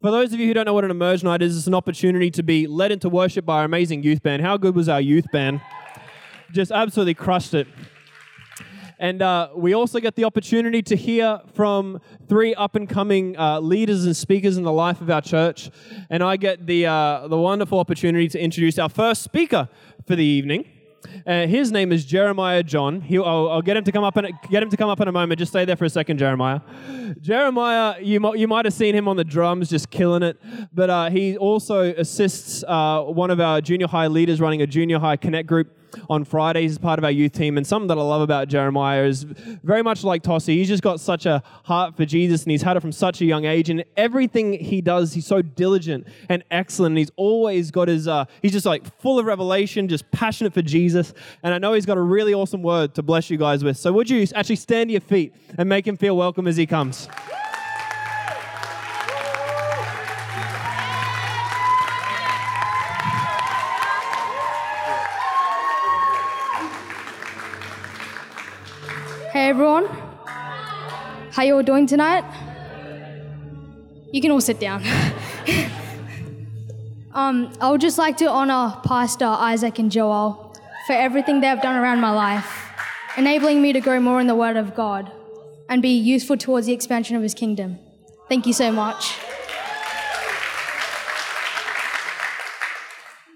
For those of you who don't know what an Emerge Night is, it's an opportunity to be led into worship by our amazing youth band. How good was our youth band? Just absolutely crushed it. And uh, we also get the opportunity to hear from three up and coming uh, leaders and speakers in the life of our church. And I get the, uh, the wonderful opportunity to introduce our first speaker for the evening. Uh, his name is Jeremiah John. He'll, I'll, I'll, get him to come up in, get him to come up in a moment. Just stay there for a second, Jeremiah. Jeremiah, you you might have seen him on the drums, just killing it. But uh, he also assists uh, one of our junior high leaders running a junior high connect group on Fridays as part of our youth team. And something that I love about Jeremiah is very much like Tossie, he's just got such a heart for Jesus and he's had it from such a young age. And everything he does, he's so diligent and excellent. And he's always got his, uh, he's just like full of revelation, just passionate for Jesus. And I know he's got a really awesome word to bless you guys with. So would you actually stand to your feet and make him feel welcome as he comes? How you all doing tonight? You can all sit down. um, I would just like to honor Pastor Isaac and Joel for everything they have done around my life, enabling me to grow more in the Word of God and be useful towards the expansion of His kingdom. Thank you so much.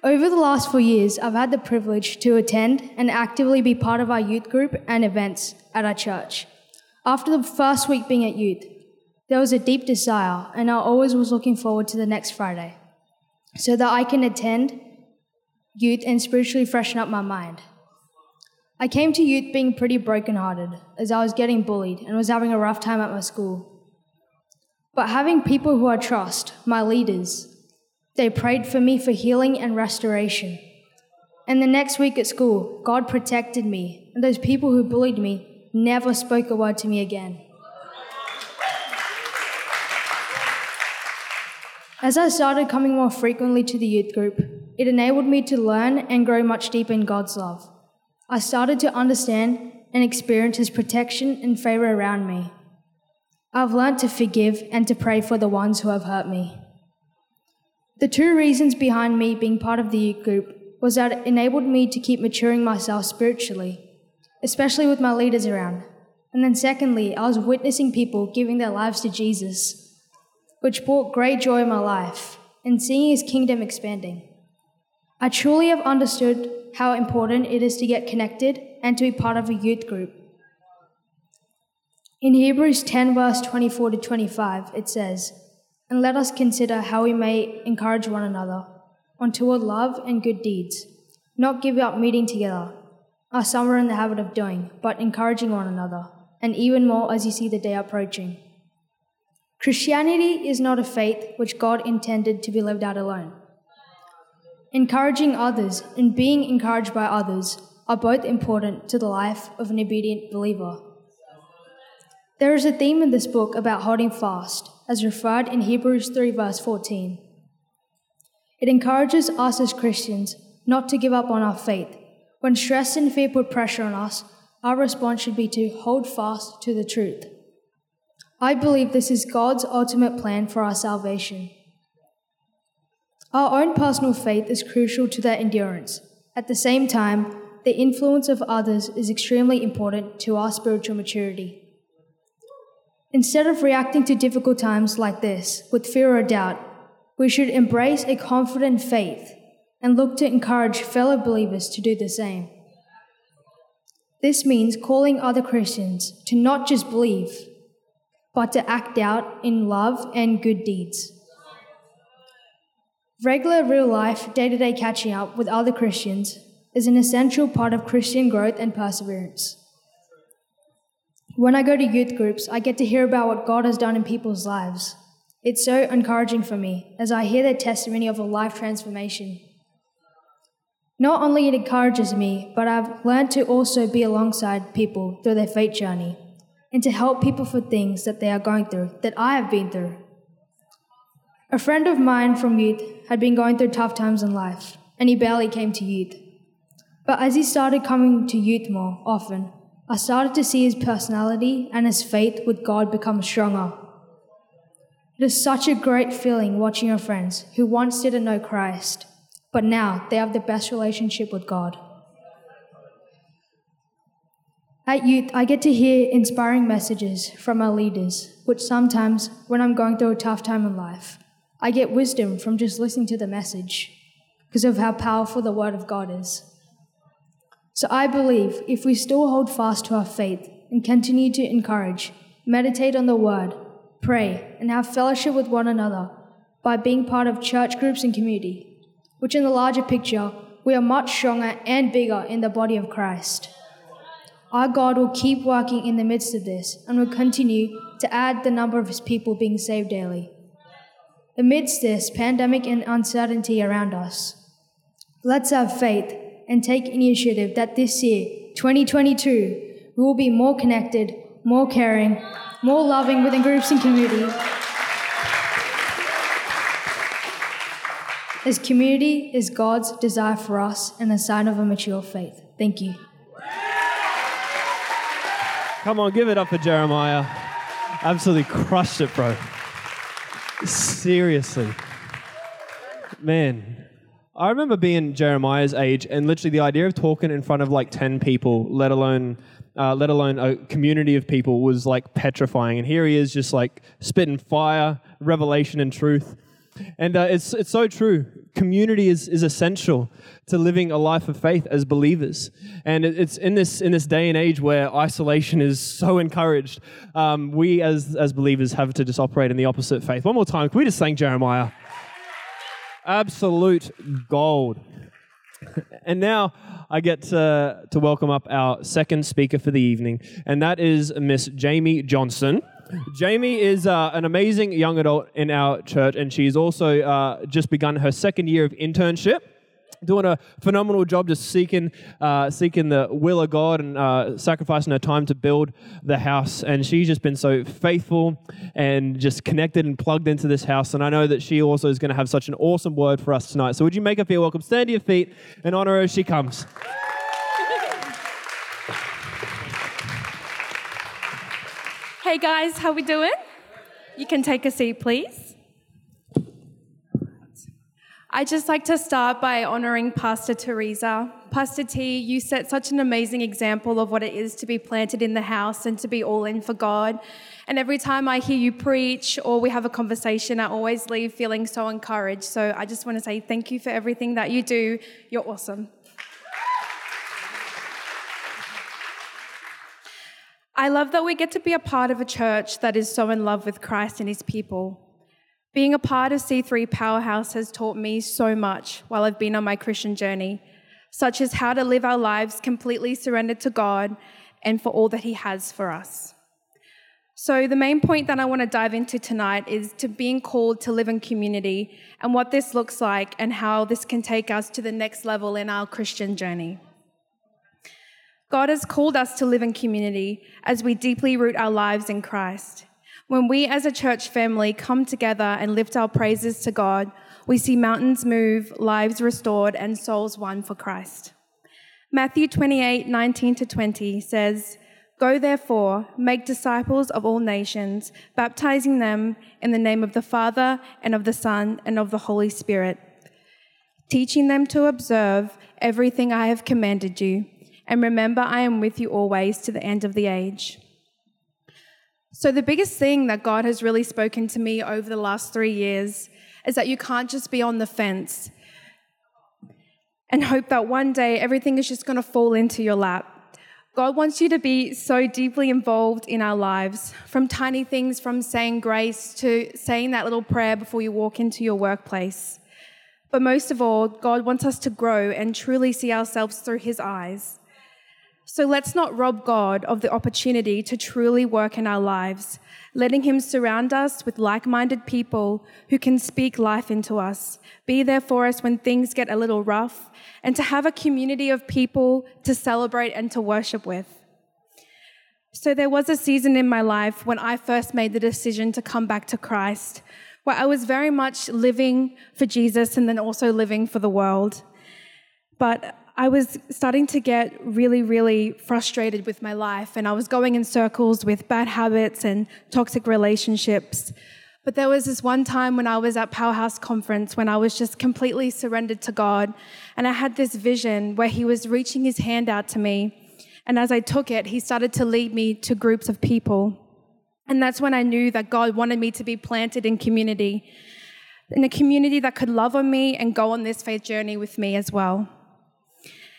Over the last four years, I've had the privilege to attend and actively be part of our youth group and events at our church. After the first week being at youth, there was a deep desire, and I always was looking forward to the next Friday so that I can attend youth and spiritually freshen up my mind. I came to youth being pretty brokenhearted as I was getting bullied and was having a rough time at my school. But having people who I trust, my leaders, they prayed for me for healing and restoration. And the next week at school, God protected me, and those people who bullied me never spoke a word to me again. As I started coming more frequently to the youth group, it enabled me to learn and grow much deeper in God's love. I started to understand and experience His protection and favor around me. I've learned to forgive and to pray for the ones who have hurt me. The two reasons behind me being part of the youth group was that it enabled me to keep maturing myself spiritually, especially with my leaders around. And then, secondly, I was witnessing people giving their lives to Jesus, which brought great joy in my life and seeing his kingdom expanding. I truly have understood how important it is to get connected and to be part of a youth group. In Hebrews 10, verse 24 to 25, it says, and let us consider how we may encourage one another on toward love and good deeds, not give up meeting together, are in the habit of doing, but encouraging one another, and even more as you see the day approaching. Christianity is not a faith which God intended to be lived out alone. Encouraging others and being encouraged by others are both important to the life of an obedient believer. There is a theme in this book about holding fast, as referred in Hebrews 3, verse 14. It encourages us as Christians not to give up on our faith. When stress and fear put pressure on us, our response should be to hold fast to the truth. I believe this is God's ultimate plan for our salvation. Our own personal faith is crucial to that endurance. At the same time, the influence of others is extremely important to our spiritual maturity. Instead of reacting to difficult times like this with fear or doubt, we should embrace a confident faith and look to encourage fellow believers to do the same. This means calling other Christians to not just believe, but to act out in love and good deeds. Regular real life, day to day catching up with other Christians is an essential part of Christian growth and perseverance. When I go to youth groups, I get to hear about what God has done in people's lives. It's so encouraging for me as I hear their testimony of a life transformation. Not only it encourages me, but I've learned to also be alongside people through their faith journey and to help people for things that they are going through that I have been through. A friend of mine from youth had been going through tough times in life, and he barely came to youth. But as he started coming to youth more often, I started to see his personality and his faith with God become stronger. It is such a great feeling watching your friends who once didn't know Christ, but now they have the best relationship with God. At youth, I get to hear inspiring messages from our leaders, which sometimes, when I'm going through a tough time in life, I get wisdom from just listening to the message because of how powerful the Word of God is. So I believe if we still hold fast to our faith and continue to encourage, meditate on the Word, pray, and have fellowship with one another by being part of church groups and community, which in the larger picture, we are much stronger and bigger in the body of Christ. Our God will keep working in the midst of this and will continue to add the number of his people being saved daily. Amidst this pandemic and uncertainty around us, let's have faith and take initiative that this year, 2022, we will be more connected, more caring, more loving within groups and community. As community is God's desire for us and a sign of a mature faith. Thank you. Come on, give it up for Jeremiah. Absolutely crushed it, bro. Seriously. Man, I remember being Jeremiah's age and literally the idea of talking in front of like 10 people, let alone uh, let alone a community of people, was like petrifying. And here he is just like spitting fire, revelation, and truth. And uh, it's, it's so true. Community is, is essential to living a life of faith as believers. And it's in this, in this day and age where isolation is so encouraged, um, we as, as believers have to just operate in the opposite faith. One more time, can we just thank Jeremiah? Absolute gold. And now I get to, to welcome up our second speaker for the evening, and that is Miss Jamie Johnston. Jamie is uh, an amazing young adult in our church, and she's also uh, just begun her second year of internship. Doing a phenomenal job, just seeking, uh, seeking the will of God and uh, sacrificing her time to build the house. And she's just been so faithful and just connected and plugged into this house. And I know that she also is going to have such an awesome word for us tonight. So would you make her feel welcome? Stand to your feet and honor her as she comes. Hey guys, how we doing? You can take a seat, please. I'd just like to start by honoring Pastor Teresa. Pastor T, you set such an amazing example of what it is to be planted in the house and to be all in for God. And every time I hear you preach or we have a conversation, I always leave feeling so encouraged. So I just want to say thank you for everything that you do. You're awesome. I love that we get to be a part of a church that is so in love with Christ and his people. Being a part of C3 Powerhouse has taught me so much while I've been on my Christian journey, such as how to live our lives completely surrendered to God and for all that he has for us. So, the main point that I want to dive into tonight is to being called to live in community and what this looks like and how this can take us to the next level in our Christian journey. God has called us to live in community as we deeply root our lives in Christ. When we as a church family come together and lift our praises to God, we see mountains move, lives restored, and souls won for Christ. Matthew 28 19 to 20 says, Go therefore, make disciples of all nations, baptizing them in the name of the Father, and of the Son, and of the Holy Spirit, teaching them to observe everything I have commanded you. And remember, I am with you always to the end of the age. So, the biggest thing that God has really spoken to me over the last three years is that you can't just be on the fence and hope that one day everything is just going to fall into your lap. God wants you to be so deeply involved in our lives, from tiny things, from saying grace to saying that little prayer before you walk into your workplace. But most of all, God wants us to grow and truly see ourselves through His eyes. So let's not rob God of the opportunity to truly work in our lives, letting Him surround us with like minded people who can speak life into us, be there for us when things get a little rough, and to have a community of people to celebrate and to worship with. So there was a season in my life when I first made the decision to come back to Christ, where I was very much living for Jesus and then also living for the world. But I was starting to get really, really frustrated with my life, and I was going in circles with bad habits and toxic relationships. But there was this one time when I was at Powerhouse Conference when I was just completely surrendered to God. And I had this vision where He was reaching His hand out to me. And as I took it, He started to lead me to groups of people. And that's when I knew that God wanted me to be planted in community, in a community that could love on me and go on this faith journey with me as well.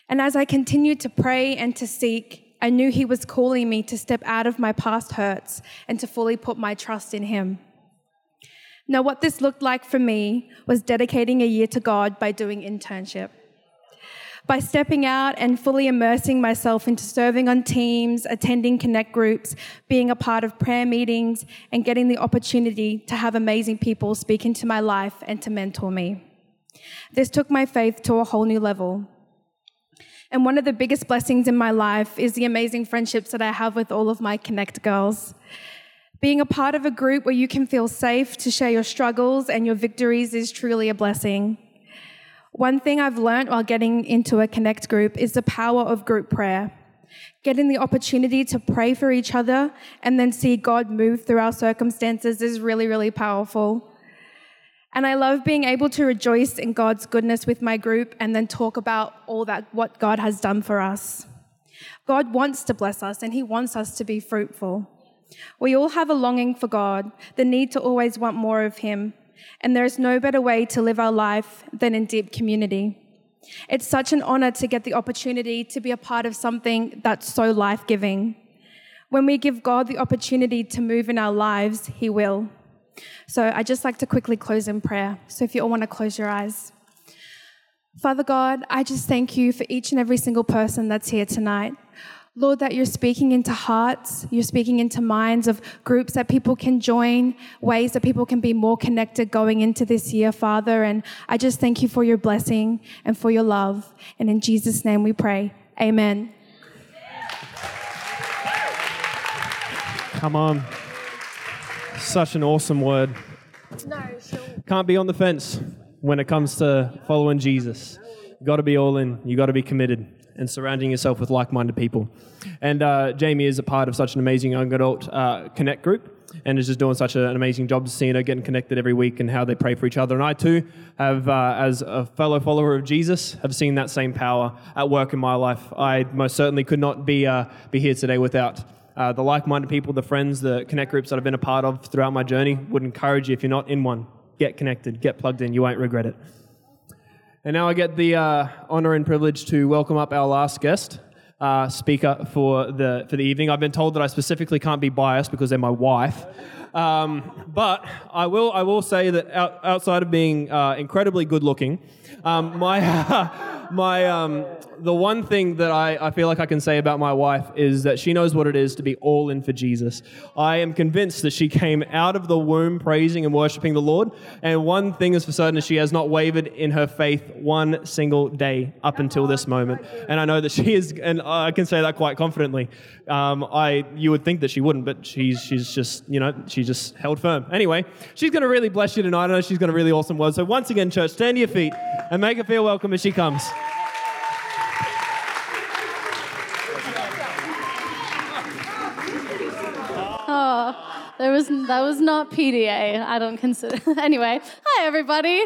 And as I continued to pray and to seek, I knew He was calling me to step out of my past hurts and to fully put my trust in Him. Now, what this looked like for me was dedicating a year to God by doing internship. By stepping out and fully immersing myself into serving on teams, attending connect groups, being a part of prayer meetings, and getting the opportunity to have amazing people speak into my life and to mentor me. This took my faith to a whole new level. And one of the biggest blessings in my life is the amazing friendships that I have with all of my Connect girls. Being a part of a group where you can feel safe to share your struggles and your victories is truly a blessing. One thing I've learned while getting into a Connect group is the power of group prayer. Getting the opportunity to pray for each other and then see God move through our circumstances is really, really powerful. And I love being able to rejoice in God's goodness with my group and then talk about all that what God has done for us. God wants to bless us and he wants us to be fruitful. We all have a longing for God, the need to always want more of Him, and there is no better way to live our life than in deep community. It's such an honor to get the opportunity to be a part of something that's so life giving. When we give God the opportunity to move in our lives, He will. So I just like to quickly close in prayer. So if you all want to close your eyes. Father God, I just thank you for each and every single person that's here tonight. Lord, that you're speaking into hearts, you're speaking into minds of groups that people can join, ways that people can be more connected going into this year, Father. And I just thank you for your blessing and for your love. And in Jesus' name we pray. Amen. Come on. Such an awesome word. No, Can't be on the fence when it comes to following Jesus. You've got to be all in. You've got to be committed and surrounding yourself with like-minded people. And uh, Jamie is a part of such an amazing young adult uh, connect group and is just doing such an amazing job seeing her getting connected every week and how they pray for each other. And I too have, uh, as a fellow follower of Jesus, have seen that same power at work in my life. I most certainly could not be, uh, be here today without uh, the like-minded people, the friends, the connect groups that I've been a part of throughout my journey. Would encourage you if you're not in one, get connected, get plugged in. You won't regret it. And now I get the uh, honor and privilege to welcome up our last guest. Uh, speaker for the for the evening. I've been told that I specifically can't be biased because they're my wife, um, but I will I will say that out, outside of being uh, incredibly good looking, um, my my um, the one thing that I, I feel like I can say about my wife is that she knows what it is to be all in for Jesus. I am convinced that she came out of the womb praising and worshiping the Lord. And one thing is for certain is she has not wavered in her faith one single day up until this moment. And I know that she is, and I can say that quite confidently. Um, I you would think that she wouldn't, but she's she's just you know she just held firm. Anyway, she's going to really bless you tonight. I know she's got a really awesome word. So once again, church, stand to your feet and make her feel welcome as she comes. There was that was not PDA. I don't consider. anyway, hi everybody.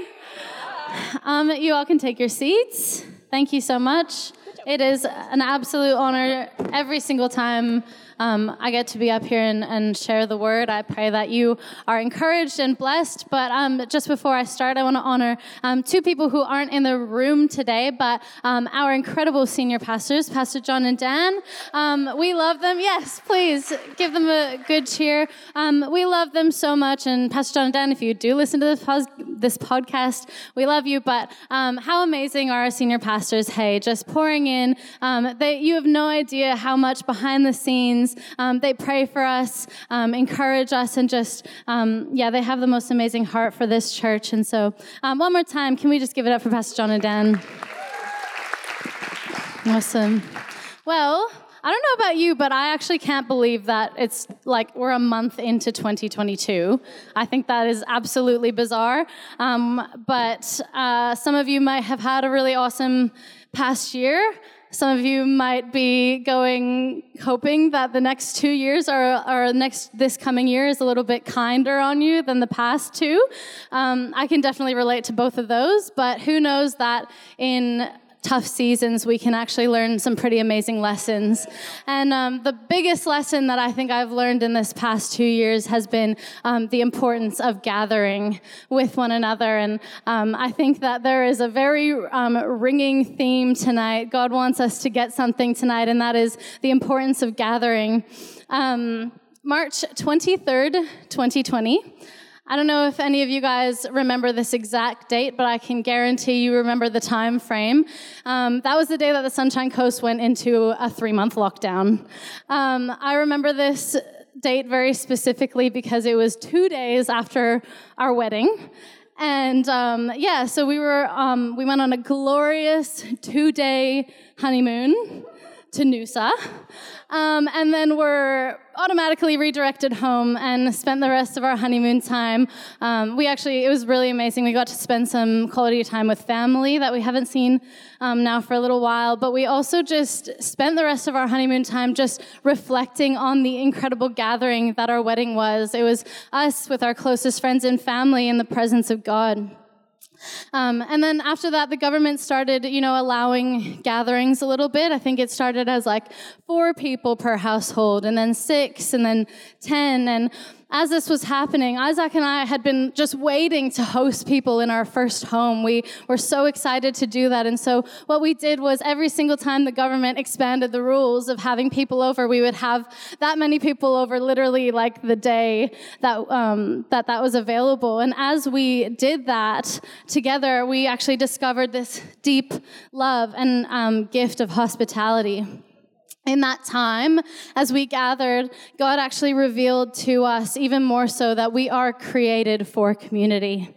Um, you all can take your seats. Thank you so much. It is an absolute honor every single time um, I get to be up here and, and, share the word. I pray that you are encouraged and blessed. But um, just before I start, I want to honor um, two people who aren't in the room today, but um, our incredible senior pastors, Pastor John and Dan. Um, we love them. Yes, please give them a good cheer. We love them so much. And Pastor John and Dan, if you do listen to this, this podcast, we love you. But how amazing are our senior pastors? Hey, just pouring in. they, you have no idea how much behind the scenes um, they pray for us, um, encourage us, and just, um, yeah, they have the most amazing heart for this church. And so, um, one more time, can we just give it up for Pastor John and Dan? Awesome. Well, I don't know about you, but I actually can't believe that it's like we're a month into 2022. I think that is absolutely bizarre. Um, but uh, some of you might have had a really awesome past year. Some of you might be going, hoping that the next two years or, or next this coming year is a little bit kinder on you than the past two. Um, I can definitely relate to both of those, but who knows that in tough seasons, we can actually learn some pretty amazing lessons. And um, the biggest lesson that I think I've learned in this past two years has been um, the importance of gathering with one another. And um, I think that there is a very um, ringing theme tonight. God wants us to get something tonight, and that is the importance of gathering. Um, March 23rd, 2020. I don't know if any of you guys remember this exact date, but I can guarantee you remember the time frame. Um, that was the day that the Sunshine Coast went into a three month lockdown. Um, I remember this date very specifically because it was two days after our wedding. And um, yeah, so we were um, we went on a glorious two day honeymoon to Noosa. Um, and then we're automatically redirected home and spent the rest of our honeymoon time. Um, we actually, it was really amazing. We got to spend some quality time with family that we haven't seen um, now for a little while. But we also just spent the rest of our honeymoon time just reflecting on the incredible gathering that our wedding was. It was us with our closest friends and family in the presence of God. Um, and then after that, the government started, you know, allowing gatherings a little bit. I think it started as like four people per household, and then six, and then ten, and as this was happening, Isaac and I had been just waiting to host people in our first home. We were so excited to do that. And so what we did was every single time the government expanded the rules of having people over, we would have that many people over literally like the day that, um, that that was available. And as we did that together, we actually discovered this deep love and um, gift of hospitality in that time, as we gathered, God actually revealed to us even more so that we are created for community.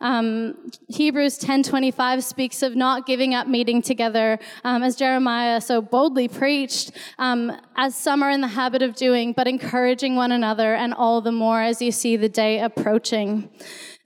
Um, Hebrews 10:25 speaks of not giving up meeting together, um, as Jeremiah so boldly preached, um, as some are in the habit of doing, but encouraging one another, and all the more as you see the day approaching.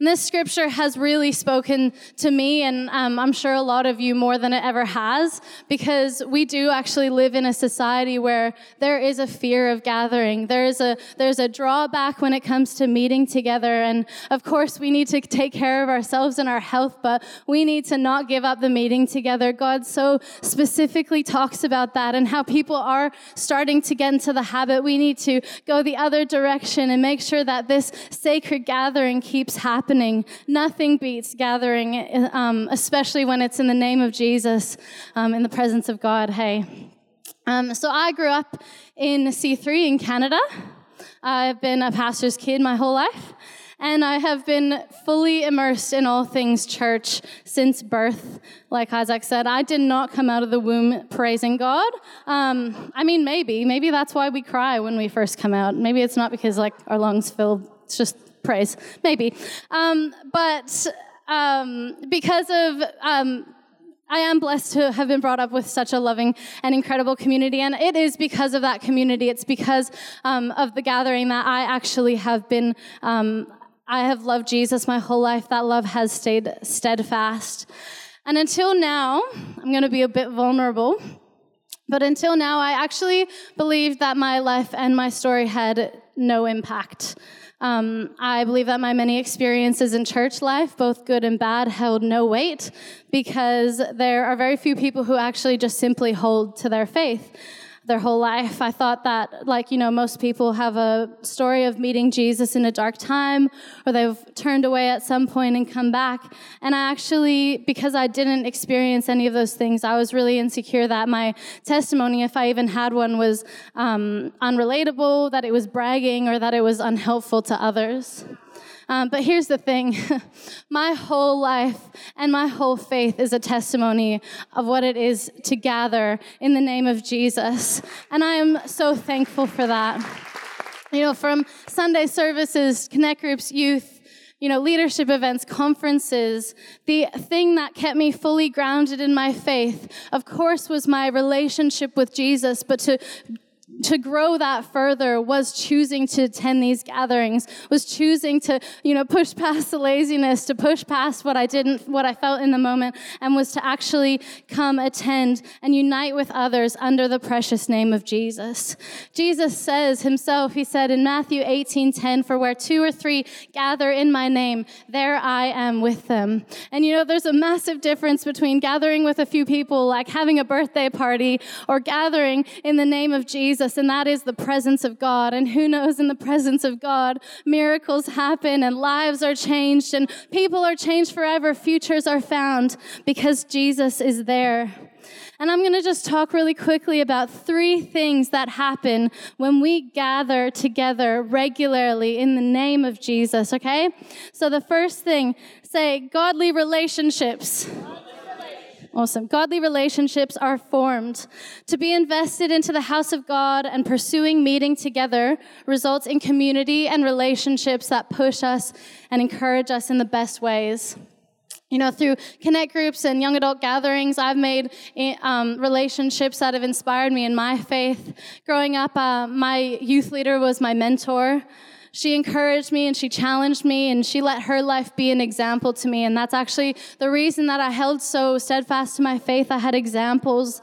And this scripture has really spoken to me, and um, I'm sure a lot of you more than it ever has, because we do actually live in a society where there is a fear of gathering. There's a there's a drawback when it comes to meeting together, and of course we need to take care of ourselves and our health, but we need to not give up the meeting together. God so specifically talks about that and how people are starting to get into the habit. We need to go the other direction and make sure that this sacred gathering keeps happening happening. Nothing beats gathering, um, especially when it's in the name of Jesus, um, in the presence of God. Hey. Um, so I grew up in C3 in Canada. I've been a pastor's kid my whole life. And I have been fully immersed in all things church since birth. Like Isaac said, I did not come out of the womb praising God. Um, I mean, maybe. Maybe that's why we cry when we first come out. Maybe it's not because like our lungs fill. It's just praise, maybe. Um, but um, because of um, I am blessed to have been brought up with such a loving and incredible community, and it is because of that community. It's because um, of the gathering that I actually have been. Um, I have loved Jesus my whole life. That love has stayed steadfast. And until now, I'm going to be a bit vulnerable. But until now, I actually believed that my life and my story had no impact. Um, I believe that my many experiences in church life, both good and bad, held no weight because there are very few people who actually just simply hold to their faith their whole life. I thought that, like, you know, most people have a story of meeting Jesus in a dark time, or they've turned away at some point and come back. And I actually, because I didn't experience any of those things, I was really insecure that my testimony, if I even had one, was um, unrelatable, that it was bragging, or that it was unhelpful to others. Um, but here's the thing my whole life and my whole faith is a testimony of what it is to gather in the name of Jesus. And I am so thankful for that. You know, from Sunday services, connect groups, youth, you know, leadership events, conferences, the thing that kept me fully grounded in my faith, of course, was my relationship with Jesus, but to to grow that further was choosing to attend these gatherings, was choosing to, you know, push past the laziness, to push past what I didn't, what I felt in the moment, and was to actually come attend and unite with others under the precious name of Jesus. Jesus says himself, he said in Matthew 18 10, for where two or three gather in my name, there I am with them. And you know, there's a massive difference between gathering with a few people, like having a birthday party, or gathering in the name of Jesus, and that is the presence of God. And who knows, in the presence of God, miracles happen and lives are changed and people are changed forever. Futures are found because Jesus is there. And I'm going to just talk really quickly about three things that happen when we gather together regularly in the name of Jesus, okay? So the first thing, say godly relationships. Awesome. Godly relationships are formed. To be invested into the house of God and pursuing meeting together results in community and relationships that push us and encourage us in the best ways. You know, through connect groups and young adult gatherings, I've made eh, um, relationships that have inspired me in my faith. Growing up, uh, my youth leader was my mentor she encouraged me and she challenged me and she let her life be an example to me. And that's actually the reason that I held so steadfast to my faith. I had examples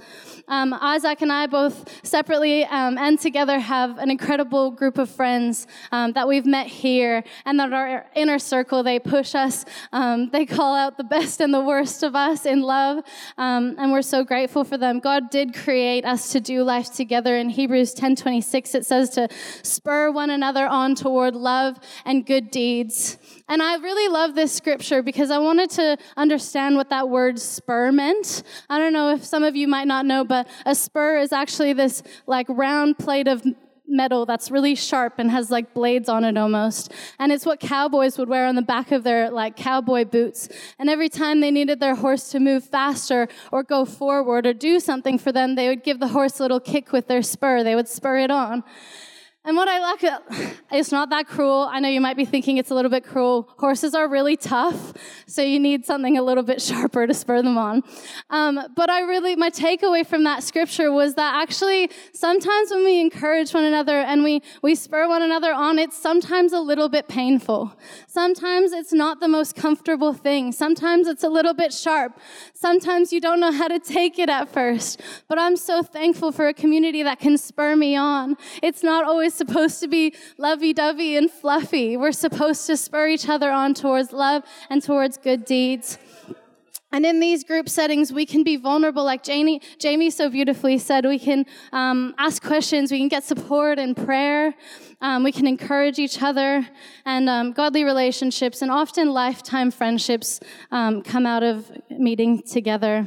um, Isaac and I both separately um, and together have an incredible group of friends um, that we've met here and that are inner circle. They push us, um, they call out the best and the worst of us in love, um, and we're so grateful for them. God did create us to do life together. In Hebrews 10:26, it says to spur one another on toward love and good deeds. And I really love this scripture because I wanted to understand what that word spur meant. I don't know if some of you might not know, but a spur is actually this like round plate of metal that's really sharp and has like blades on it almost. And it's what cowboys would wear on the back of their like cowboy boots. And every time they needed their horse to move faster or go forward or do something for them, they would give the horse a little kick with their spur. They would spur it on. And what I like, it's not that cruel. I know you might be thinking it's a little bit cruel. Horses are really tough, so you need something a little bit sharper to spur them on. Um, but I really, my takeaway from that scripture was that actually sometimes when we encourage one another and we, we spur one another on, it's sometimes a little bit painful. Sometimes it's not the most comfortable thing. Sometimes it's a little bit sharp. Sometimes you don't know how to take it at first. But I'm so thankful for a community that can spur me on. It's not always supposed to be lovey dovey and fluffy. We're supposed to spur each other on towards love and towards good deeds. And in these group settings, we can be vulnerable, like Jamie, Jamie so beautifully said. We can um, ask questions, we can get support and prayer, um, we can encourage each other, and um, godly relationships and often lifetime friendships um, come out of meeting together.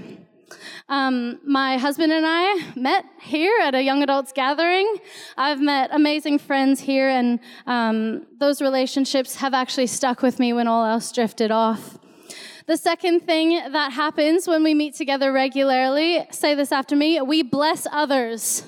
Um, my husband and I met here at a young adults gathering. I've met amazing friends here, and um, those relationships have actually stuck with me when all else drifted off. The second thing that happens when we meet together regularly, say this after me, we bless others.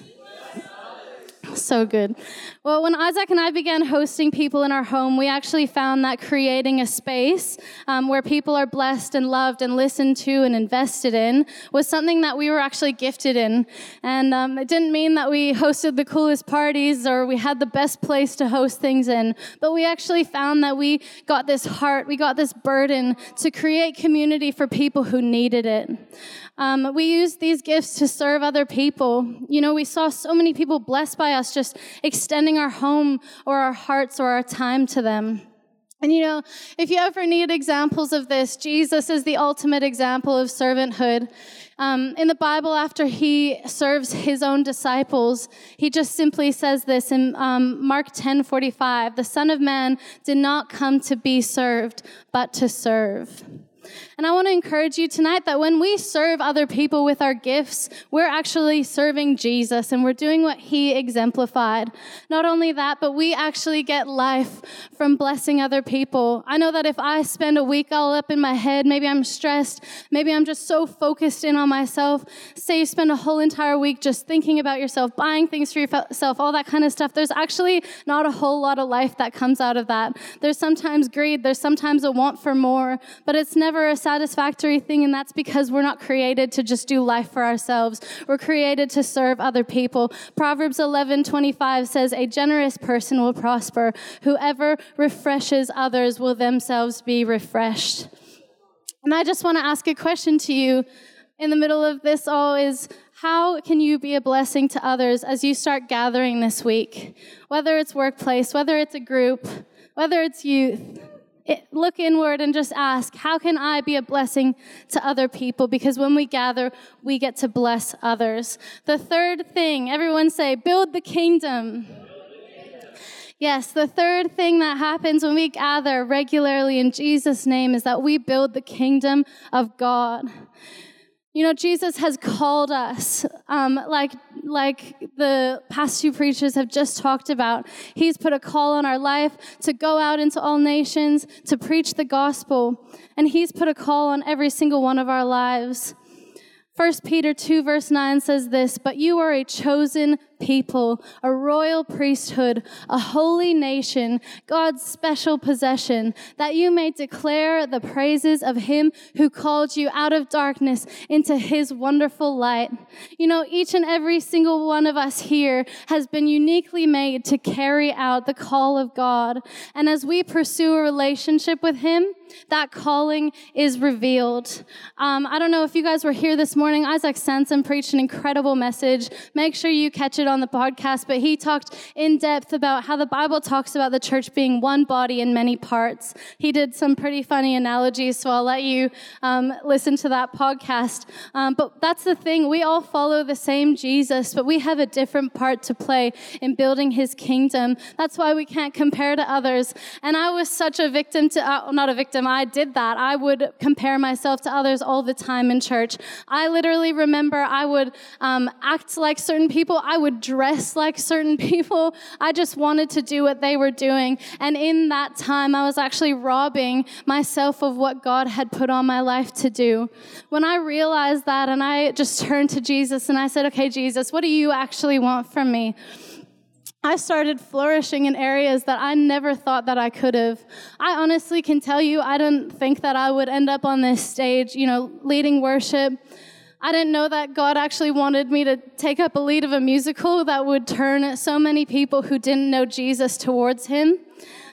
So good. Well, when Isaac and I began hosting people in our home, we actually found that creating a space um, where people are blessed and loved and listened to and invested in was something that we were actually gifted in. And um, it didn't mean that we hosted the coolest parties or we had the best place to host things in, but we actually found that we got this heart, we got this burden to create community for people who needed it. Um, we use these gifts to serve other people. You know, we saw so many people blessed by us just extending our home or our hearts or our time to them. And you know, if you ever need examples of this, Jesus is the ultimate example of servanthood. Um, in the Bible, after he serves his own disciples, he just simply says this in um, Mark 10 45 The Son of Man did not come to be served, but to serve. And I want to encourage you tonight that when we serve other people with our gifts, we're actually serving Jesus and we're doing what he exemplified. Not only that, but we actually get life from blessing other people. I know that if I spend a week all up in my head, maybe I'm stressed, maybe I'm just so focused in on myself. Say you spend a whole entire week just thinking about yourself, buying things for yourself, all that kind of stuff. There's actually not a whole lot of life that comes out of that. There's sometimes greed, there's sometimes a want for more, but it's never a satisfactory thing, and that's because we're not created to just do life for ourselves. We're created to serve other people. Proverbs 11 25 says, A generous person will prosper. Whoever refreshes others will themselves be refreshed. And I just want to ask a question to you in the middle of this all is how can you be a blessing to others as you start gathering this week? Whether it's workplace, whether it's a group, whether it's youth, look inward and just ask, how can I be a blessing to other people? Because when we gather, we get to bless others. The third thing, everyone say, build the kingdom. Yes, the third thing that happens when we gather regularly in Jesus' name is that we build the kingdom of God. You know, Jesus has called us, um, like, like the past two preachers have just talked about. He's put a call on our life to go out into all nations, to preach the gospel. And He's put a call on every single one of our lives. 1 Peter 2, verse 9 says this But you are a chosen people, a royal priesthood, a holy nation, God's special possession, that you may declare the praises of him who called you out of darkness into his wonderful light. You know, each and every single one of us here has been uniquely made to carry out the call of God. And as we pursue a relationship with him, that calling is revealed. Um, I don't know if you guys were here this morning. Isaac Sanson preached an incredible message. Make sure you catch it on the podcast, but he talked in depth about how the Bible talks about the church being one body in many parts. He did some pretty funny analogies, so I'll let you um, listen to that podcast. Um, but that's the thing, we all follow the same Jesus, but we have a different part to play in building his kingdom. That's why we can't compare to others. And I was such a victim to, uh, not a victim, I did that. I would compare myself to others all the time in church. I literally remember I would um, act like certain people, I would dress like certain people. I just wanted to do what they were doing. And in that time, I was actually robbing myself of what God had put on my life to do. When I realized that and I just turned to Jesus and I said, okay, Jesus, what do you actually want from me? I started flourishing in areas that I never thought that I could have. I honestly can tell you, I didn't think that I would end up on this stage, you know, leading worship. I didn't know that God actually wanted me to take up a lead of a musical that would turn so many people who didn't know Jesus towards Him.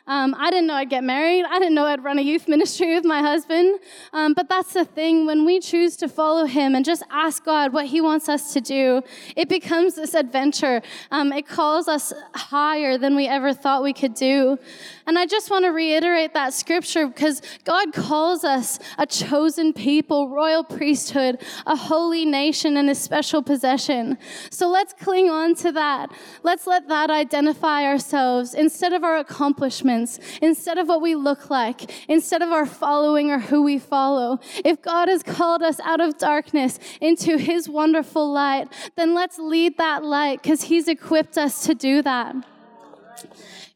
Um, I didn't know I'd get married. I didn't know I'd run a youth ministry with my husband. Um, but that's the thing. When we choose to follow Him and just ask God what He wants us to do, it becomes this adventure. Um, it calls us higher than we ever thought we could do. And I just want to reiterate that scripture because God calls us a chosen people, royal priesthood, a holy nation, and a special possession. So let's cling on to that. Let's let that identify ourselves instead of our accomplishments instead of what we look like, instead of our following or who we follow. If God has called us out of darkness into his wonderful light, then let's lead that light because he's equipped us to do that.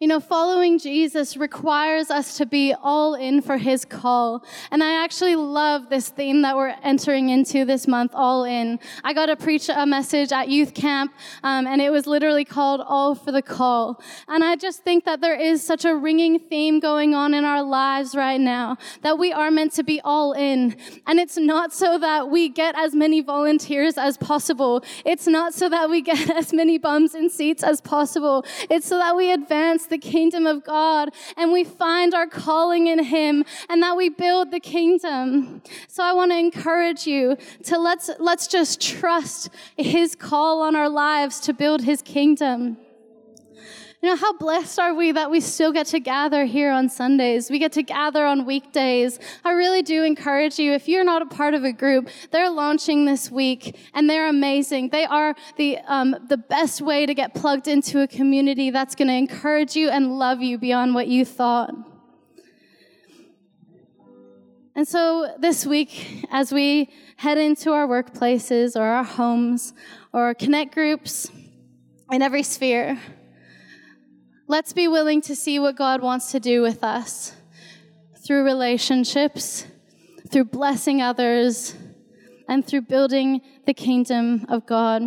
You know, following Jesus requires us to be all in for his call. And I actually love this theme that we're entering into this month, all in. I got to preach a message at youth camp, um, and it was literally called All for the Call. And I just think that there is such a ringing theme going on in our lives right now that we are meant to be all in. And it's not so that we get as many volunteers as possible, it's not so that we get as many bums in seats as possible. It's so that we advance the kingdom of God and we find our calling in Him and that we build the kingdom. So I want to encourage you to let's, let's just trust His call on our lives to build His kingdom. You know, how blessed are we that we still get to gather here on Sundays? We get to gather on weekdays. I really do encourage you, if you're not a part of a group, they're launching this week and they're amazing. They are the, um, the best way to get plugged into a community that's going to encourage you and love you beyond what you thought. And so this week, as we head into our workplaces or our homes or connect groups in every sphere, Let's be willing to see what God wants to do with us through relationships, through blessing others, and through building the kingdom of God.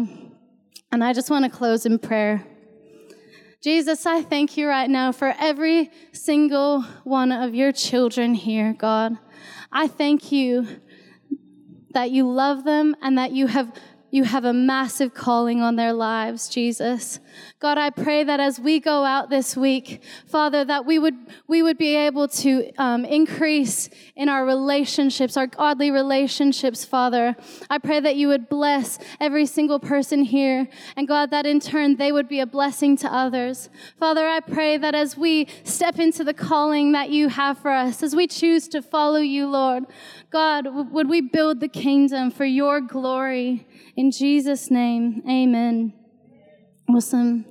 And I just want to close in prayer. Jesus, I thank you right now for every single one of your children here, God. I thank you that you love them and that you have you have a massive calling on their lives, Jesus. God, I pray that as we go out this week, Father, that we would we would be able to um, increase in our relationships, our godly relationships, Father. I pray that you would bless every single person here, and God, that in turn they would be a blessing to others. Father, I pray that as we step into the calling that you have for us, as we choose to follow you, Lord, God, would we build the kingdom for your glory? In Jesus' name, amen. Awesome.